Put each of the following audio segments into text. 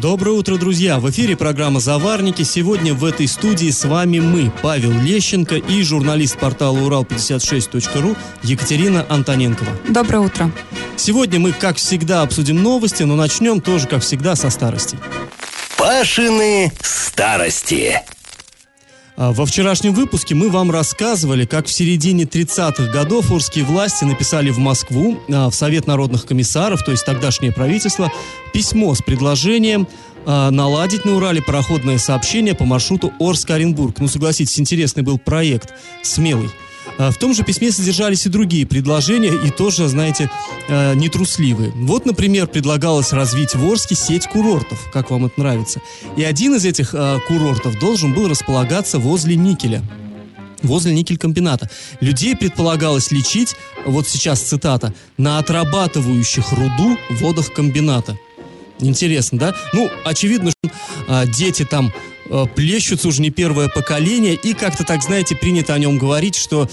Доброе утро, друзья! В эфире программа «Заварники». Сегодня в этой студии с вами мы, Павел Лещенко и журналист портала Урал56.ру Екатерина Антоненкова. Доброе утро! Сегодня мы, как всегда, обсудим новости, но начнем тоже, как всегда, со старости. Пашины старости. А, во вчерашнем выпуске мы вам рассказывали, как в середине 30-х годов урские власти написали в Москву, а, в Совет народных комиссаров, то есть тогдашнее правительство, письмо с предложением а, наладить на Урале пароходное сообщение по маршруту Орск-Оренбург. Ну, согласитесь, интересный был проект, смелый. В том же письме содержались и другие предложения, и тоже, знаете, нетрусливые. Вот, например, предлагалось развить в Орске сеть курортов, как вам это нравится. И один из этих курортов должен был располагаться возле никеля возле никель-комбината. Людей предполагалось лечить, вот сейчас цитата, на отрабатывающих руду водах комбината. Интересно, да? Ну, очевидно, что а, дети там а, плещутся уже не первое поколение, и как-то так, знаете, принято о нем говорить, что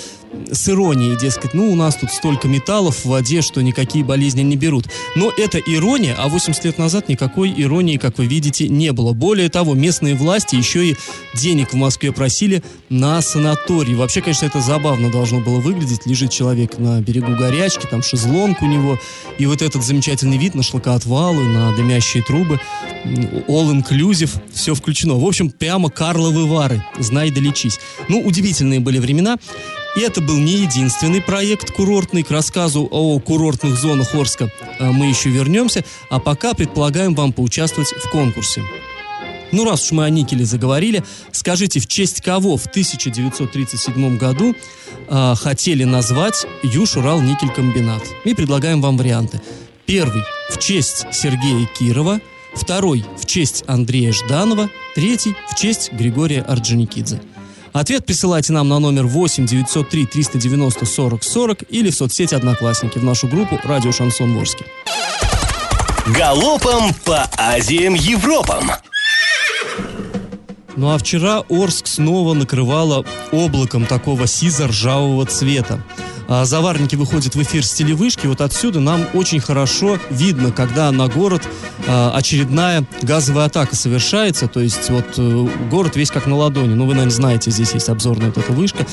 с иронией, дескать, ну, у нас тут столько металлов в воде, что никакие болезни не берут. Но это ирония, а 80 лет назад никакой иронии, как вы видите, не было. Более того, местные власти еще и денег в Москве просили на санаторий. Вообще, конечно, это забавно должно было выглядеть. Лежит человек на берегу горячки, там шезлонг у него, и вот этот замечательный вид на шлакоотвалы, на дымящие трубы, all-inclusive, все включено. В общем, прямо Карловы Вары, знай да лечись. Ну, удивительные были времена. И это был не единственный проект курортный. К рассказу о курортных зонах Орска э, мы еще вернемся. А пока предполагаем вам поучаствовать в конкурсе. Ну, раз уж мы о никеле заговорили, скажите, в честь кого в 1937 году э, хотели назвать Юж-Урал никель комбинат? И предлагаем вам варианты. Первый – в честь Сергея Кирова, второй – в честь Андрея Жданова, третий – в честь Григория Орджоникидзе. Ответ присылайте нам на номер 8 903 390 40 40 или в соцсети Одноклассники в нашу группу «Радио Шансон Ворске». Галопом по Азиям Европам. Ну а вчера Орск снова накрывало облаком такого сизо-ржавого цвета. А заварники выходят в эфир с телевышки, вот отсюда нам очень хорошо видно, когда на город а, очередная газовая атака совершается, то есть вот э, город весь как на ладони, ну вы, наверное, знаете, здесь есть обзорная вот эта вышка,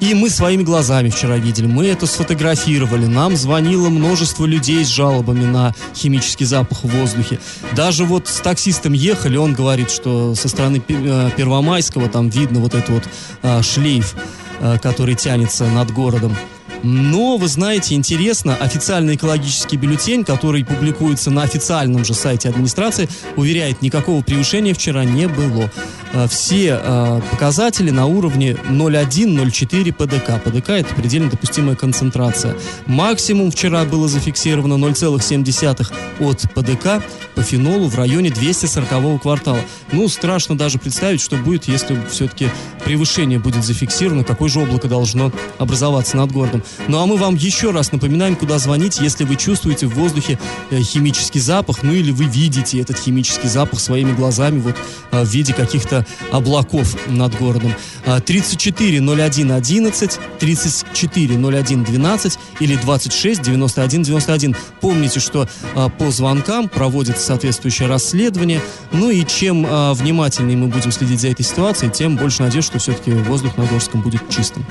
и мы своими глазами вчера видели, мы это сфотографировали, нам звонило множество людей с жалобами на химический запах в воздухе, даже вот с таксистом ехали, он говорит, что со стороны э, Первомайского там видно вот этот вот а, шлейф, а, который тянется над городом. Но, вы знаете, интересно, официальный экологический бюллетень, который публикуется на официальном же сайте администрации, уверяет, никакого превышения вчера не было. Э, все э, показатели на уровне 0,1-0,4 ПДК. ПДК – это предельно допустимая концентрация. Максимум вчера было зафиксировано 0,7 от ПДК по фенолу в районе 240 квартала. Ну, страшно даже представить, что будет, если все-таки превышение будет зафиксировано, какое же облако должно образоваться над городом. Ну а мы вам еще раз напоминаем, куда звонить, если вы чувствуете в воздухе э, химический запах, ну или вы видите этот химический запах своими глазами вот э, в виде каких-то облаков над городом. 34 01 11, 34 01 12 или 26 91 91. Помните, что э, по звонкам проводится соответствующее расследование. Ну и чем внимательнее мы будем следить за этой ситуацией, тем больше надежд, что все-таки воздух на Горском будет чистым.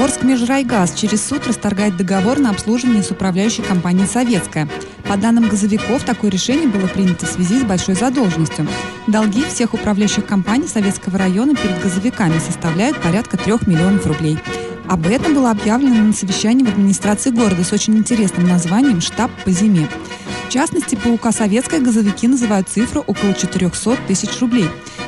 Орск Межрайгаз через суд расторгает договор на обслуживание с управляющей компанией «Советская». По данным газовиков, такое решение было принято в связи с большой задолженностью. Долги всех управляющих компаний Советского района перед газовиками составляют порядка трех миллионов рублей. Об этом было объявлено на совещании в администрации города с очень интересным названием «Штаб по зиме». В частности, по УК «Советская» газовики называют цифру около 400 тысяч рублей.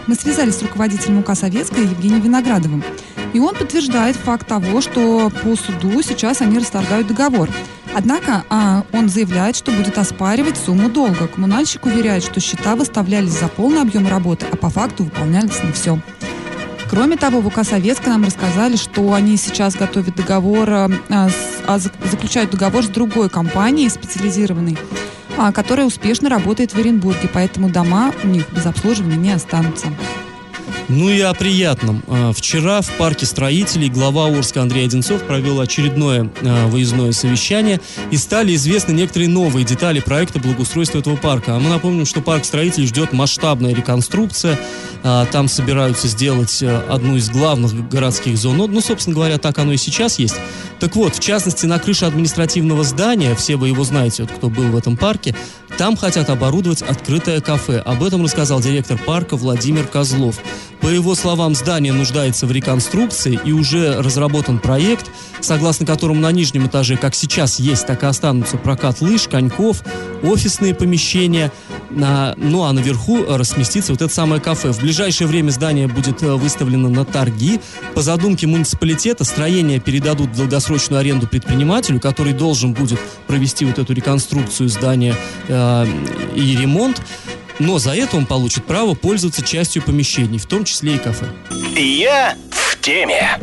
Мы связались с руководителем УК «Советская» Евгением Виноградовым. И он подтверждает факт того, что по суду сейчас они расторгают договор. Однако а, он заявляет, что будет оспаривать сумму долга. Коммунальщик уверяет, что счета выставлялись за полный объем работы, а по факту выполнялись не все. Кроме того, в УК нам рассказали, что они сейчас готовят договор, а, а, заключают договор с другой компанией специализированной, а, которая успешно работает в Оренбурге, поэтому дома у них без обслуживания не останутся. Ну и о приятном. А, вчера в парке строителей глава Орска Андрей Одинцов провел очередное а, выездное совещание и стали известны некоторые новые детали проекта благоустройства этого парка. А мы напомним, что парк строителей ждет масштабная реконструкция. А, там собираются сделать одну из главных городских зон. Ну, собственно говоря, так оно и сейчас есть. Так вот, в частности, на крыше административного здания, все вы его знаете, вот, кто был в этом парке, там хотят оборудовать открытое кафе. Об этом рассказал директор парка Владимир Козлов. По его словам, здание нуждается в реконструкции и уже разработан проект, согласно которому на нижнем этаже, как сейчас есть, так и останутся прокат лыж, коньков, офисные помещения, на, ну а наверху разместится вот это самое кафе. В ближайшее время здание будет э, выставлено на торги. По задумке муниципалитета строение передадут в долгосрочную аренду предпринимателю, который должен будет провести вот эту реконструкцию здания э, и ремонт. Но за это он получит право пользоваться частью помещений, в том числе и кафе. Я в теме.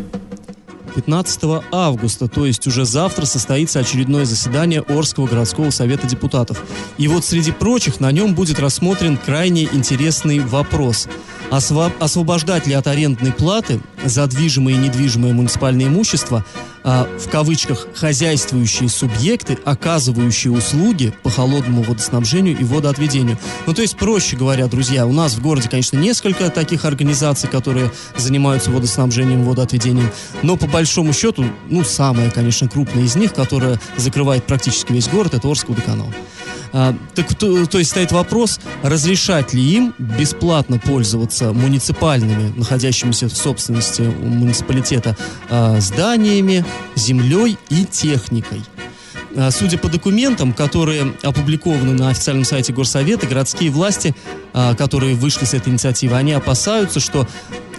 15 августа, то есть уже завтра, состоится очередное заседание Орского городского совета депутатов. И вот среди прочих на нем будет рассмотрен крайне интересный вопрос. Освобождать ли от арендной платы за движимое и недвижимое муниципальное имущество а, в кавычках хозяйствующие субъекты, оказывающие услуги по холодному водоснабжению и водоотведению. Ну, то есть, проще говоря, друзья, у нас в городе, конечно, несколько таких организаций, которые занимаются водоснабжением, водоотведением, но по большому счету, ну, самая, конечно, крупная из них, которая закрывает практически весь город, это Орский водоканал. А, так, то, то есть стоит вопрос, разрешать ли им бесплатно пользоваться муниципальными, находящимися в собственности муниципалитета, а, зданиями, землей и техникой. А, судя по документам, которые опубликованы на официальном сайте Горсовета, городские власти, которые вышли с этой инициативы, они опасаются, что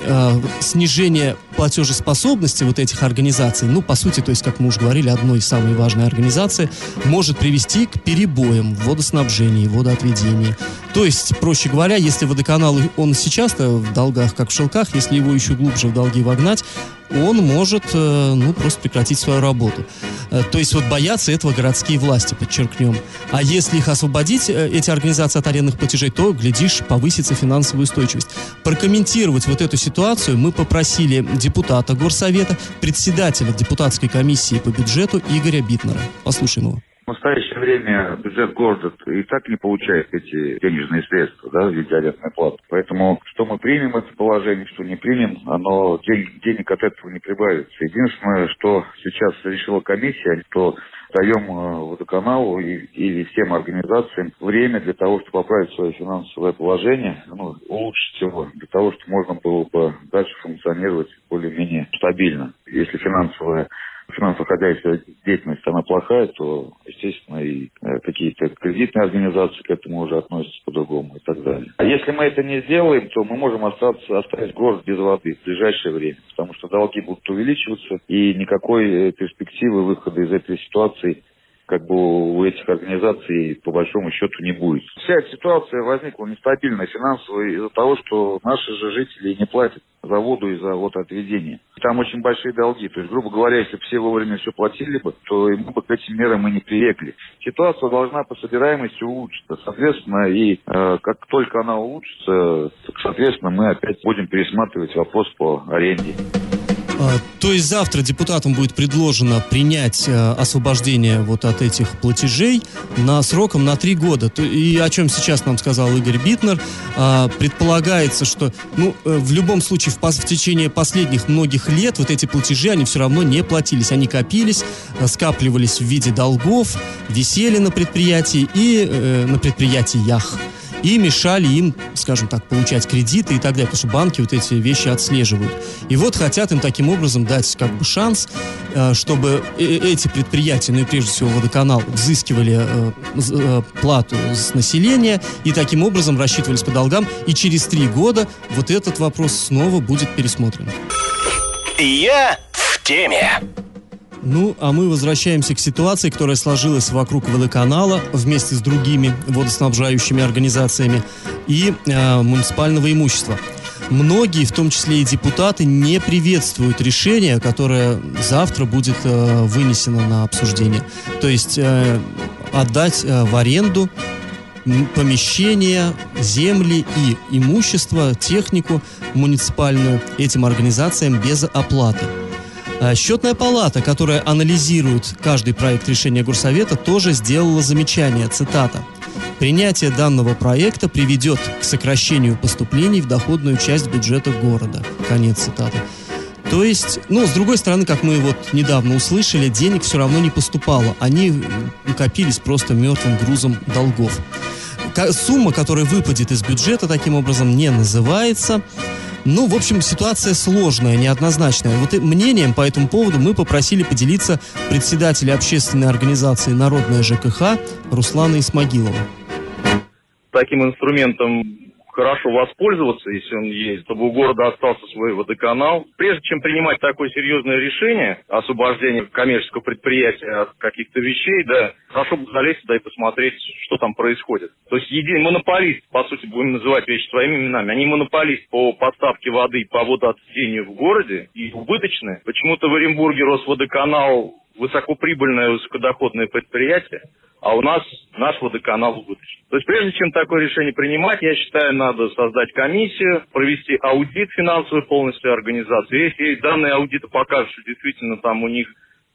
э, снижение платежеспособности вот этих организаций, ну, по сути, то есть, как мы уже говорили, одной из самой важной организации, может привести к перебоям в водоснабжении, водоотведении. То есть, проще говоря, если водоканал, он сейчас-то в долгах, как в шелках, если его еще глубже в долги вогнать, он может, э, ну, просто прекратить свою работу. Э, то есть вот боятся этого городские власти, подчеркнем. А если их освободить, э, эти организации от арендных платежей, то, глядишь, повысится финансовая устойчивость. Прокомментировать вот эту ситуацию мы попросили депутата Горсовета, председателя депутатской комиссии по бюджету Игоря Битнера. Послушаем его. В настоящее время бюджет города и так не получает эти денежные средства да, в виде арендной платы. Поэтому что мы примем это положение, что не примем, оно денег, денег от этого не прибавится. Единственное, что сейчас решила комиссия, что даем э, водоканалу и, или всем организациям время для того, чтобы поправить свое финансовое положение, ну, улучшить его, для того, чтобы можно было бы дальше функционировать более-менее стабильно. Если финансовая финансово-хозяйственная деятельность, она плохая, то, естественно, и э, какие-то кредитные организации к этому уже относятся по-другому и так далее. А если мы это не сделаем, то мы можем остаться, оставить город без воды в ближайшее время, потому что долги будут увеличиваться, и никакой э, перспективы выхода из этой ситуации как бы у этих организаций по большому счету не будет. Вся эта ситуация возникла нестабильная финансово из-за того, что наши же жители не платят за воду и за водоотведение. Там очень большие долги. То есть, грубо говоря, если бы все вовремя все платили бы, то мы бы к этим мерам и не привыкли. Ситуация должна по собираемости улучшиться. Соответственно, и э, как только она улучшится, соответственно, мы опять будем пересматривать вопрос по аренде. А, то есть завтра депутатам будет предложено принять э, освобождение вот от этих платежей на сроком на три года. И о чем сейчас нам сказал Игорь Битнер, а, предполагается, что ну, э, в любом случае в, в течение последних многих лет вот эти платежи, они все равно не платились. Они копились, э, скапливались в виде долгов, висели на предприятии и э, на предприятиях и мешали им, скажем так, получать кредиты и так далее, потому что банки вот эти вещи отслеживают. И вот хотят им таким образом дать как бы шанс, э, чтобы э, эти предприятия, ну и прежде всего водоканал, взыскивали э, плату с населения и таким образом рассчитывались по долгам, и через три года вот этот вопрос снова будет пересмотрен. Я в теме. Ну, а мы возвращаемся к ситуации, которая сложилась вокруг водоканала вместе с другими водоснабжающими организациями и э, муниципального имущества. многие, в том числе и депутаты, не приветствуют решение, которое завтра будет э, вынесено на обсуждение. То есть э, отдать э, в аренду помещения, земли и имущество, технику муниципальную этим организациям без оплаты. А счетная палата, которая анализирует каждый проект решения Горсовета, тоже сделала замечание, цитата. Принятие данного проекта приведет к сокращению поступлений в доходную часть бюджета города. Конец цитаты. То есть, ну, с другой стороны, как мы вот недавно услышали, денег все равно не поступало. Они копились просто мертвым грузом долгов. Сумма, которая выпадет из бюджета, таким образом не называется. Ну, в общем, ситуация сложная, неоднозначная. Вот мнением по этому поводу мы попросили поделиться председателя общественной организации «Народная ЖКХ» Руслана Исмагилова. Таким инструментом хорошо воспользоваться, если он есть, чтобы у города остался свой водоканал. Прежде чем принимать такое серьезное решение, освобождение коммерческого предприятия от каких-то вещей, да, хорошо бы залезть туда и посмотреть, что там происходит. То есть един монополист, по сути, будем называть вещи своими именами, они монополист по поставке воды, по водоотведению в городе и убыточные. Почему-то в Оренбурге Росводоканал высокоприбыльное, высокодоходное предприятие, а у нас наш водоканал убыточный. То есть прежде чем такое решение принимать, я считаю, надо создать комиссию, провести аудит финансовой полностью организации. Если данные аудита покажут, что действительно там у них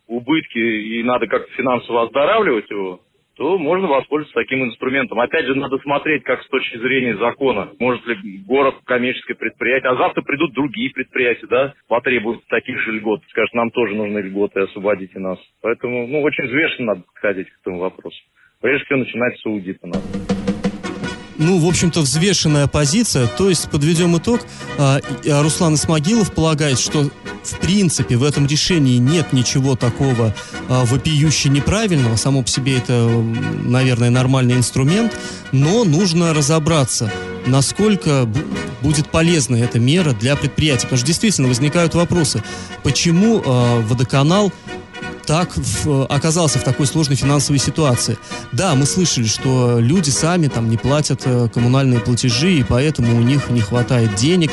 убытки и надо как-то финансово оздоравливать его, то можно воспользоваться таким инструментом. Опять же, надо смотреть, как с точки зрения закона, может ли город коммерческое предприятие, а завтра придут другие предприятия, да, потребуют таких же льгот, скажут, нам тоже нужны льготы, освободите нас. Поэтому, ну, очень взвешенно надо подходить к этому вопросу. Прежде всего, начинать с аудита надо ну, в общем-то, взвешенная позиция. То есть, подведем итог, а, Руслан Исмагилов полагает, что в принципе в этом решении нет ничего такого а, вопиюще неправильного. Само по себе это, наверное, нормальный инструмент, но нужно разобраться, насколько будет полезна эта мера для предприятий. Потому что действительно возникают вопросы, почему водоканал так в, оказался в такой сложной финансовой ситуации. Да, мы слышали, что люди сами там не платят э, коммунальные платежи, и поэтому у них не хватает денег.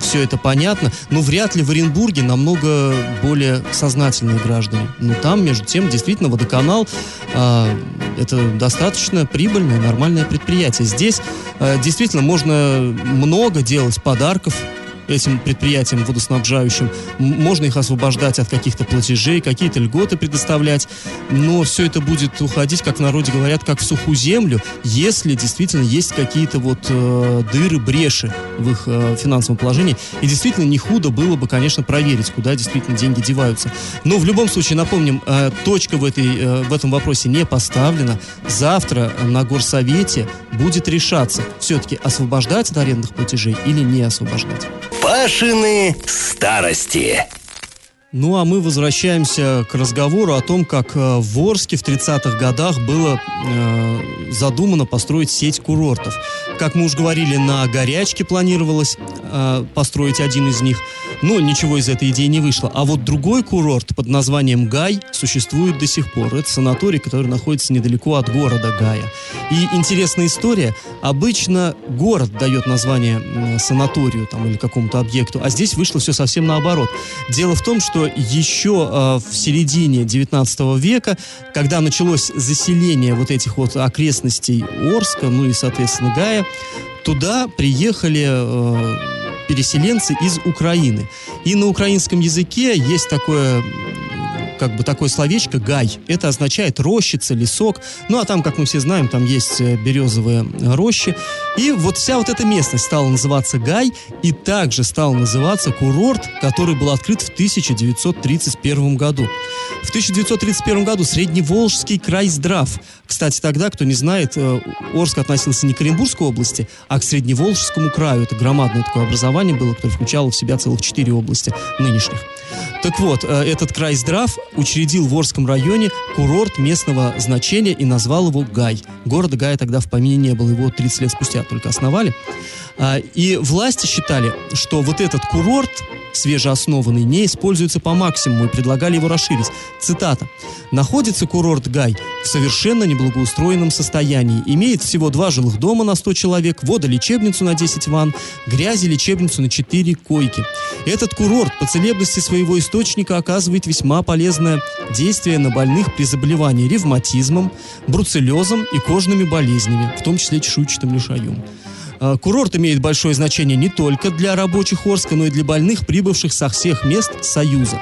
Все это понятно, но вряд ли в Оренбурге намного более сознательные граждане. Но там, между тем, действительно, водоканал э, это достаточно прибыльное, нормальное предприятие. Здесь э, действительно можно много делать подарков этим предприятиям водоснабжающим. Можно их освобождать от каких-то платежей, какие-то льготы предоставлять, но все это будет уходить, как в народе говорят, как в сухую землю, если действительно есть какие-то вот э, дыры, бреши в их э, финансовом положении. И действительно не худо было бы, конечно, проверить, куда действительно деньги деваются. Но в любом случае, напомним, э, точка в, этой, э, в этом вопросе не поставлена. Завтра на горсовете будет решаться, все-таки освобождать от арендных платежей или не освобождать. Пашины старости. Ну а мы возвращаемся к разговору о том, как э, в Орске в 30-х годах было э, задумано построить сеть курортов. Как мы уже говорили, на Горячке планировалось э, построить один из них. Но ничего из этой идеи не вышло. А вот другой курорт под названием Гай существует до сих пор. Это санаторий, который находится недалеко от города Гая. И интересная история. Обычно город дает название санаторию там, или какому-то объекту, а здесь вышло все совсем наоборот. Дело в том, что еще э, в середине 19 века, когда началось заселение вот этих вот окрестностей Орска, ну и, соответственно, Гая, туда приехали э, переселенцы из Украины. И на украинском языке есть такое как бы такое словечко «гай». Это означает рощица, лесок. Ну, а там, как мы все знаем, там есть э, березовые рощи. И вот вся вот эта местность стала называться Гай, и также стал называться курорт, который был открыт в 1931 году. В 1931 году Средневолжский край здрав. Кстати, тогда, кто не знает, э, Орск относился не к Оренбургской области, а к Средневолжскому краю. Это громадное такое образование было, которое включало в себя целых четыре области нынешних. Так вот, э, этот край здрав учредил в Орском районе курорт местного значения и назвал его Гай. Города Гая тогда в помине не было, его 30 лет спустя только основали. А, и власти считали, что вот этот курорт свежеоснованный, не используется по максимуму и предлагали его расширить. Цитата. «Находится курорт Гай в совершенно неблагоустроенном состоянии. Имеет всего два жилых дома на 100 человек, водолечебницу на 10 ванн, грязи лечебницу на 4 койки. Этот курорт по целебности своего источника оказывает весьма полезное действие на больных при заболевании ревматизмом, бруцеллезом и кожными болезнями, в том числе чешуйчатым лишаем. А, курорт имеет большое значение не только для рабочих Орска, но и для больных, прибывших со всех мест Союза.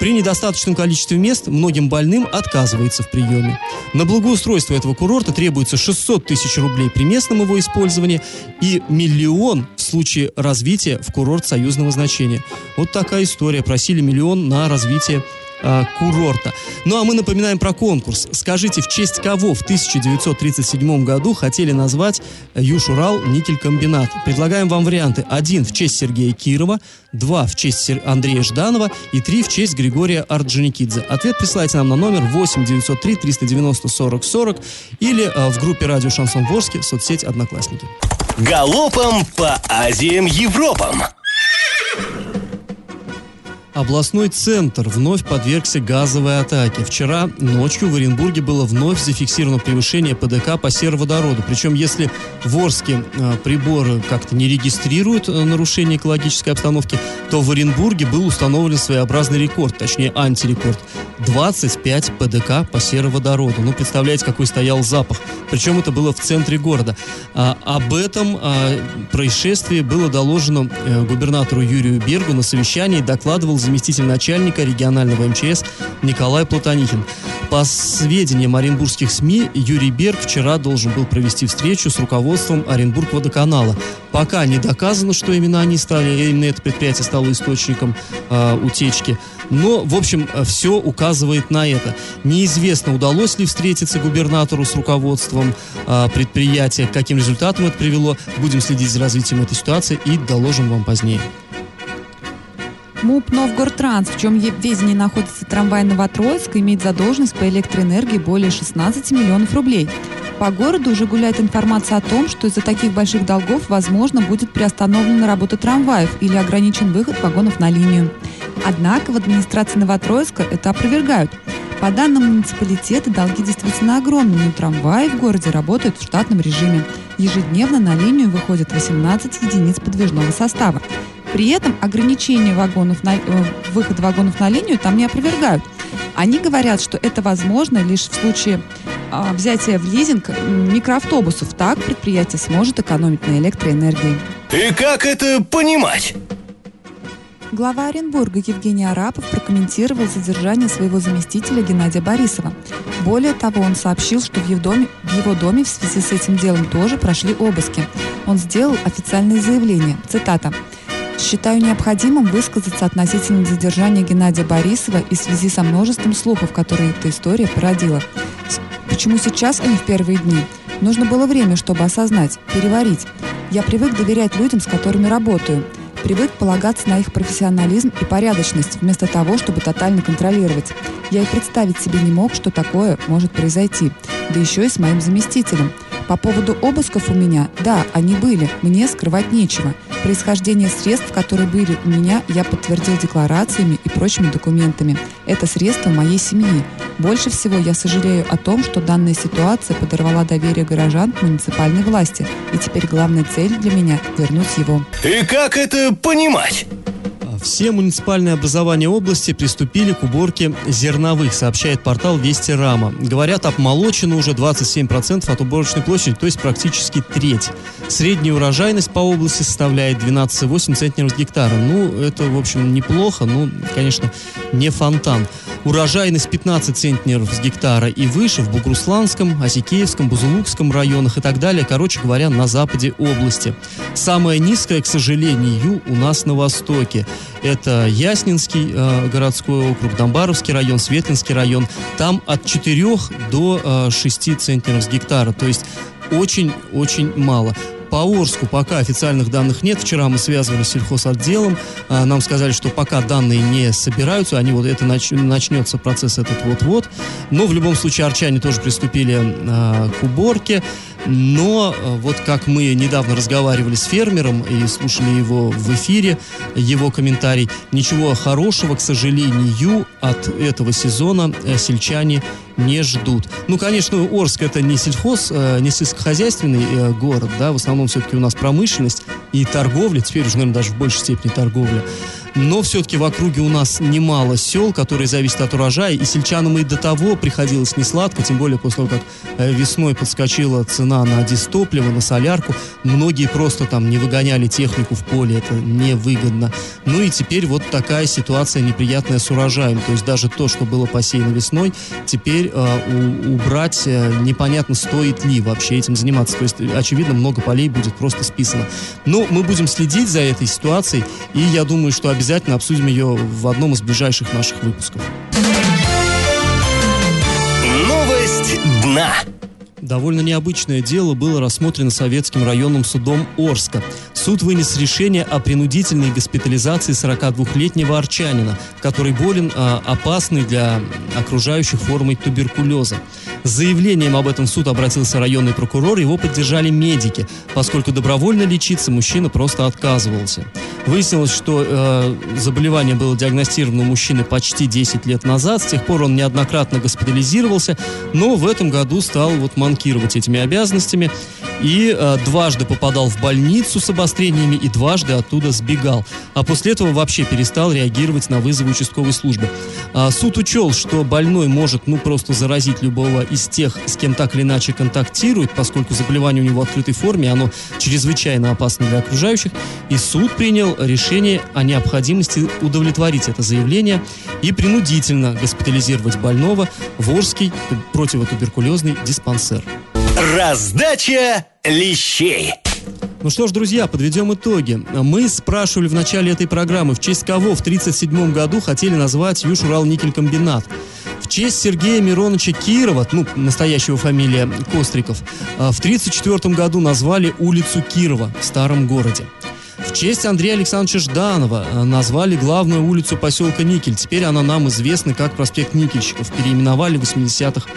При недостаточном количестве мест многим больным отказывается в приеме. На благоустройство этого курорта требуется 600 тысяч рублей при местном его использовании и миллион в случае развития в курорт союзного значения. Вот такая история. Просили миллион на развитие э, курорта. Ну а мы напоминаем про конкурс. Скажите, в честь кого в 1937 году хотели назвать Юж-Урал никель-комбинат? Предлагаем вам варианты. Один в честь Сергея Кирова, два в честь Андрея Жданова и три в честь Григория Орджоникидзе. Ответ присылайте нам на номер 8 903 390 40 40 или э, в группе радио Шансон Ворске, соцсеть Одноклассники. Галопом по Азиям Европам! Областной центр вновь подвергся газовой атаке. Вчера ночью в Оренбурге было вновь зафиксировано превышение ПДК по сероводороду. Причем, если в Орске э, приборы как-то не регистрируют э, нарушение экологической обстановки, то в Оренбурге был установлен своеобразный рекорд, точнее антирекорд. 25 ПДК по сероводороду. Ну, представляете, какой стоял запах. Причем это было в центре города. А, об этом а, происшествии было доложено а, губернатору Юрию Бергу на совещании. Докладывал заместитель начальника регионального МЧС Николай Платонихин. По сведениям оренбургских СМИ, Юрий Берг вчера должен был провести встречу с руководством Оренбург водоканала. Пока не доказано, что именно они стали, именно это предприятие стало источником э, утечки. Но, в общем, все указывает на это. Неизвестно, удалось ли встретиться губернатору с руководством э, предприятия, каким результатам это привело. Будем следить за развитием этой ситуации и доложим вам позднее. МУП «Новгородтранс», в чем ведении находится трамвай Новотроицк, имеет задолженность по электроэнергии более 16 миллионов рублей. По городу уже гуляет информация о том, что из-за таких больших долгов, возможно, будет приостановлена работа трамваев или ограничен выход вагонов на линию. Однако в администрации Новотроицка это опровергают. По данным муниципалитета, долги действительно огромные, но трамваи в городе работают в штатном режиме. Ежедневно на линию выходят 18 единиц подвижного состава. При этом ограничение вагонов на, э, выход вагонов на линию там не опровергают. Они говорят, что это возможно лишь в случае э, взятия в лизинг микроавтобусов. Так предприятие сможет экономить на электроэнергии. И как это понимать? Глава Оренбурга Евгений Арапов прокомментировал задержание своего заместителя Геннадия Борисова. Более того, он сообщил, что в его, доме, в его доме в связи с этим делом тоже прошли обыски. Он сделал официальное заявление. Цитата. Считаю необходимым высказаться относительно задержания Геннадия Борисова и в связи со множеством слухов, которые эта история породила. Почему сейчас, а не в первые дни? Нужно было время, чтобы осознать, переварить. Я привык доверять людям, с которыми работаю. Привык полагаться на их профессионализм и порядочность, вместо того, чтобы тотально контролировать. Я и представить себе не мог, что такое может произойти. Да еще и с моим заместителем. По поводу обысков у меня, да, они были, мне скрывать нечего. Происхождение средств, которые были у меня, я подтвердил декларациями и прочими документами. Это средства моей семьи. Больше всего я сожалею о том, что данная ситуация подорвала доверие горожан к муниципальной власти. И теперь главная цель для меня – вернуть его. И как это понимать? Все муниципальные образования области приступили к уборке зерновых, сообщает портал Вести Рама. Говорят, обмолочено уже 27% от уборочной площади, то есть практически треть. Средняя урожайность по области составляет 12,8 центнеров с гектара. Ну, это, в общем, неплохо, но, конечно, не фонтан. Урожайность 15 центнеров с гектара и выше в Бугрусланском, Осикеевском, Бузулукском районах и так далее, короче говоря, на западе области. Самая низкая, к сожалению, у нас на востоке. Это Яснинский э, городской округ, Домбаровский район, Светлинский район. Там от 4 до э, 6 центнеров с гектара. То есть очень-очень мало. По Орску пока официальных данных нет. Вчера мы связывались с сельхозотделом. А, нам сказали, что пока данные не собираются, они вот это нач, начнется процесс этот вот-вот. Но в любом случае арчане тоже приступили а, к уборке. Но э, вот как мы недавно разговаривали с фермером и слушали его в эфире, его комментарий, ничего хорошего, к сожалению, от этого сезона э, сельчане не ждут. Ну, конечно, Орск это не сельхоз, э, не сельскохозяйственный город, да, в основном все-таки у нас промышленность и торговля, теперь уже, наверное, даже в большей степени торговля но все-таки в округе у нас немало сел, которые зависят от урожая, и сельчанам и до того приходилось не сладко, тем более после того, как э, весной подскочила цена на дистопливо, на солярку, многие просто там не выгоняли технику в поле, это невыгодно. Ну и теперь вот такая ситуация неприятная с урожаем, то есть даже то, что было посеяно весной, теперь э, у, убрать э, непонятно стоит ли вообще этим заниматься, то есть очевидно много полей будет просто списано. Но мы будем следить за этой ситуацией, и я думаю, что обязательно обязательно обсудим ее в одном из ближайших наших выпусков. Новость дна. Довольно необычное дело было рассмотрено Советским районным судом Орска. Суд вынес решение о принудительной госпитализации 42-летнего арчанина, который болен а, опасной для окружающих формой туберкулеза. С заявлением об этом в суд обратился районный прокурор, его поддержали медики, поскольку добровольно лечиться мужчина просто отказывался. Выяснилось, что э, заболевание было диагностировано у мужчины почти 10 лет назад, с тех пор он неоднократно госпитализировался, но в этом году стал вот манкировать этими обязанностями и э, дважды попадал в больницу с обострениями и дважды оттуда сбегал. А после этого вообще перестал реагировать на вызовы участковой службы. А, суд учел, что больной может ну просто заразить любого из тех, с кем так или иначе контактирует, поскольку заболевание у него в открытой форме, оно чрезвычайно опасно для окружающих. И суд принял решение о необходимости удовлетворить это заявление и принудительно госпитализировать больного в Орский противотуберкулезный диспансер. Раздача лещей. Ну что ж, друзья, подведем итоги. Мы спрашивали в начале этой программы, в честь кого в 1937 году хотели назвать Юж-Урал-Никель-Комбинат. В честь Сергея Мироновича Кирова, ну, настоящего фамилия Костриков, а, в 1934 году назвали улицу Кирова в старом городе. В честь Андрея Александровича Жданова а, назвали главную улицу поселка Никель. Теперь она нам известна как проспект Никельщиков. Переименовали в 80-х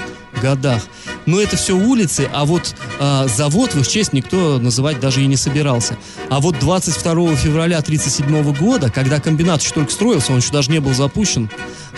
годах. Но это все улицы, а вот э, завод в их честь никто называть даже и не собирался. А вот 22 февраля 1937 года, когда комбинат еще только строился, он еще даже не был запущен,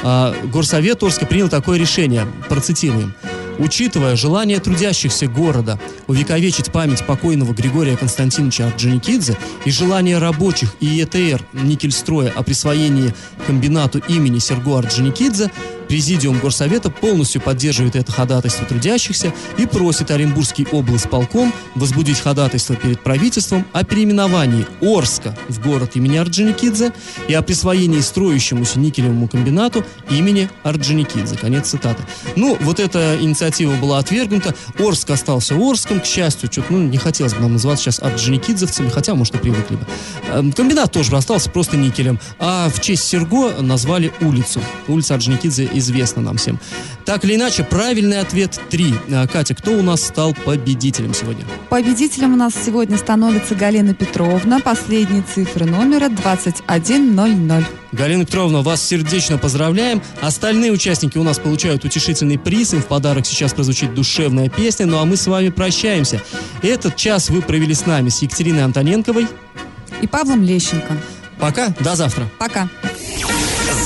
э, Горсовет Орска принял такое решение, процитируем. Учитывая желание трудящихся города увековечить память покойного Григория Константиновича Орджоникидзе и желание рабочих и ЕТР Никельстроя о присвоении комбинату имени Серго Орджоникидзе, Президиум Горсовета полностью поддерживает это ходатайство трудящихся и просит Оренбургский облсполком возбудить ходатайство перед правительством о переименовании Орска в город имени Орджоникидзе и о присвоении строящемуся никелевому комбинату имени Орджоникидзе. Конец цитаты. Ну, вот эта инициатива была отвергнута. Орск остался Орском. К счастью, что-то, ну, не хотелось бы нам называться сейчас Орджоникидзевцами, хотя, может, и привыкли бы. Эм, комбинат тоже остался просто никелем. А в честь Серго назвали улицу. Улица Орджоникидзе известно нам всем. Так или иначе, правильный ответ 3. А, Катя, кто у нас стал победителем сегодня? Победителем у нас сегодня становится Галина Петровна. Последние цифры номера 2100. Галина Петровна, вас сердечно поздравляем. Остальные участники у нас получают утешительный приз. Им в подарок сейчас прозвучит душевная песня. Ну а мы с вами прощаемся. Этот час вы провели с нами с Екатериной Антоненковой и Павлом Лещенко. Пока, до завтра. Пока.